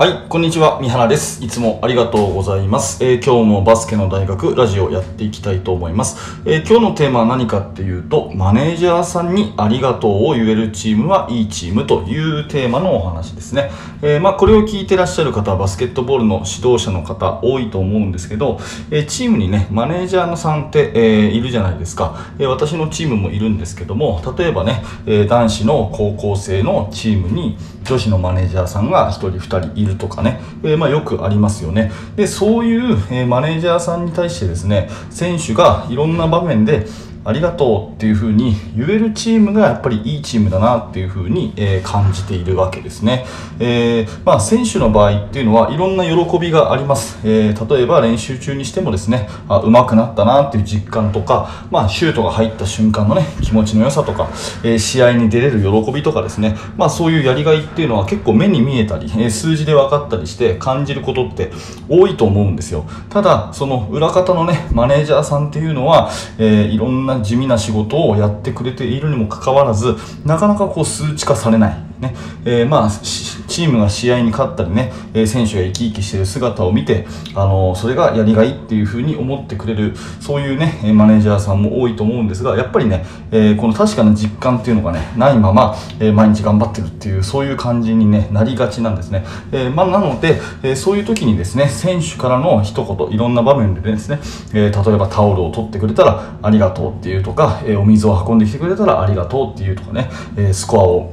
はい、こんにちは。三原です。いつもありがとうございます。えー今日もバスケの大学ラジオやっていきたいと思います。えー今日のテーマは何かっていうと、マネージャーさんにありがとうを言えるチームはいいチームというテーマのお話ですね。えーまあ、これを聞いてらっしゃる方はバスケットボールの指導者の方多いと思うんですけど、えチームにね、マネージャーのさんって、えいるじゃないですか。え私のチームもいるんですけども、例えばね、え男子の高校生のチームに女子のマネージャーさんが1人2人いるとかね、えーまあ、よくありますよね。でそういう、えーマネージャーさんに対してですね選手がいろんな場面でありがとうっていう風に言えるチームがやっぱりいいチームだなっていう風に、え感じているわけですね、えーまあ、選手の場合っていうのはいろんな喜びがあります、えー例えば練習中にしてもですねあ上手くなったなっていう実感とか、まあ、シュートが入った瞬間のね気持ちの良さとか、えー試合に出れる喜びとかですね、まあ、そういうやりがいっていうのは結構目に見えたり、え数字で分かったりして感じることって多いと思うんですよ。ただその裏方のねマネージャーさんっていうのは、えいろんな地味な仕事をやってくれているにもかかわらずなかなかこう数値化されない。ね。えーまあチームが試合に勝ったりね、え選手が生き生きしてる姿を見て、あのそれがやりがいっていうふうに思ってくれるそういうねマネージャーさんも多いと思うんですがやっぱりね、えこの確かな実感っていうのがねないまま、え毎日頑張ってるっていうそういう感じに、ね、なりがちなんですね、えまあ、なので、えそういう時にですね選手からの一言いろんな場面でですね、え例えばタオルを取ってくれたらありがとうっていうとか、えお水を運んできてくれたらありがとうっていうとかね、えスコアを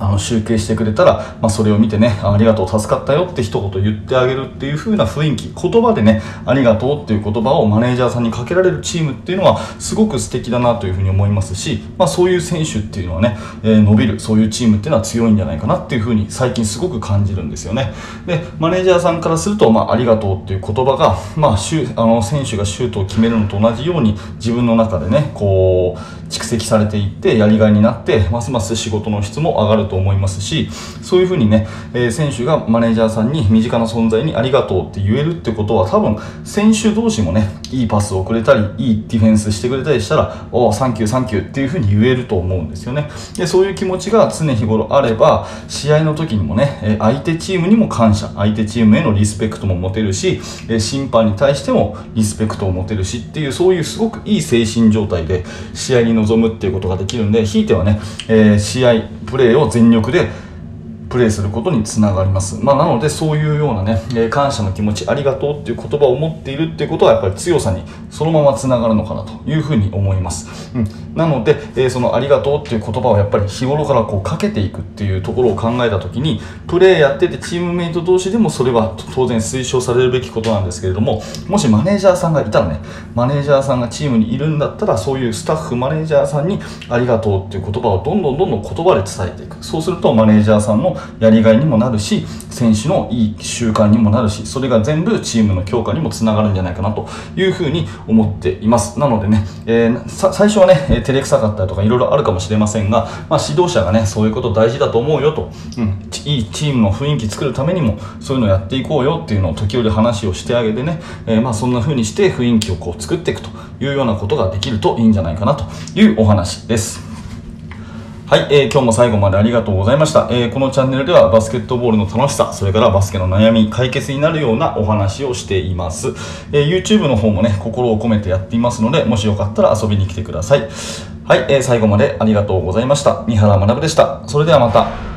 あの集計してくれたら、まあ、それを見てねありがとう助かったよって一言言ってあげるっていう風な雰囲気言葉でねありがとうっていう言葉をマネージャーさんにかけられるチームっていうのはすごく素敵だなという風に思いますし、まあ、そういう選手っていうのはね、えー伸びるそういうチームっていうのは強いんじゃないかなっていう風に最近すごく感じるんですよね。でマネージャーさんからすると、まあ、ありがとうっていう言葉が、まあ、シュあの選手がシュートを決めるのと同じように自分の中でねこう蓄積されていってやりがいになってますます仕事の質も上がると思いますしそういうふうにね、えー選手がマネージャーさんに身近な存在にありがとうって言えるってことは多分選手同士もねいいパスをくれたりいいディフェンスしてくれたりしたらおおサンキューサンキューっていうふうに言えると思うんですよね。でそういう気持ちが常日頃あれば試合の時にもね相手チームにも感謝。相手チームへのリスペクトも持てるし審判に対してもリスペクトを持てるしっていうそういうすごくいい精神状態で試合に臨むっていうことができるんでひいてはね、えー試合プレーを全力でプレーすることにつながります、まあ、なのでそういうようなね、えー感謝の気持ちありがとうっていう言葉を持っているっていうことはやっぱり強さにそのままつながるのかなというふうに思います、うん、なので、えーそのありがとうっていう言葉をやっぱり日頃からこうかけていくっていうところを考えた時にプレーやっててチームメイト同士でもそれは当然推奨されるべきことなんですけれどももしマネージャーさんがいたらねマネージャーさんがチームにいるんだったらそういうスタッフマネージャーさんにありがとうっていう言葉をどんどんどんどん言葉で伝えていく。そうするとマネージャーさんのやりがいにもなるし選手のいい習慣にもなるしそれが全部チームの強化にもつながるんじゃないかなというふうに思っています。なのでね、えーさ最初はねえ照れくさかったりとかいろいろあるかもしれませんが、まあ、指導者がねそういうこと大事だと思うよと、うん、いいチームの雰囲気作るためにもそういうのやっていこうよっていうのを時折話をしてあげてね、えーまあ、そんな風にして雰囲気をこう作っていくというようなことができるといいんじゃないかなというお話です。はい、えー今日も最後までありがとうございました、えーこのチャンネルではバスケットボールの楽しさそれからバスケの悩み解決になるようなお話をしています、えー YouTube の方もね心を込めてやっていますのでもしよかったら遊びに来てください。はい、えー最後までありがとうございました。三原学でした。それではまた。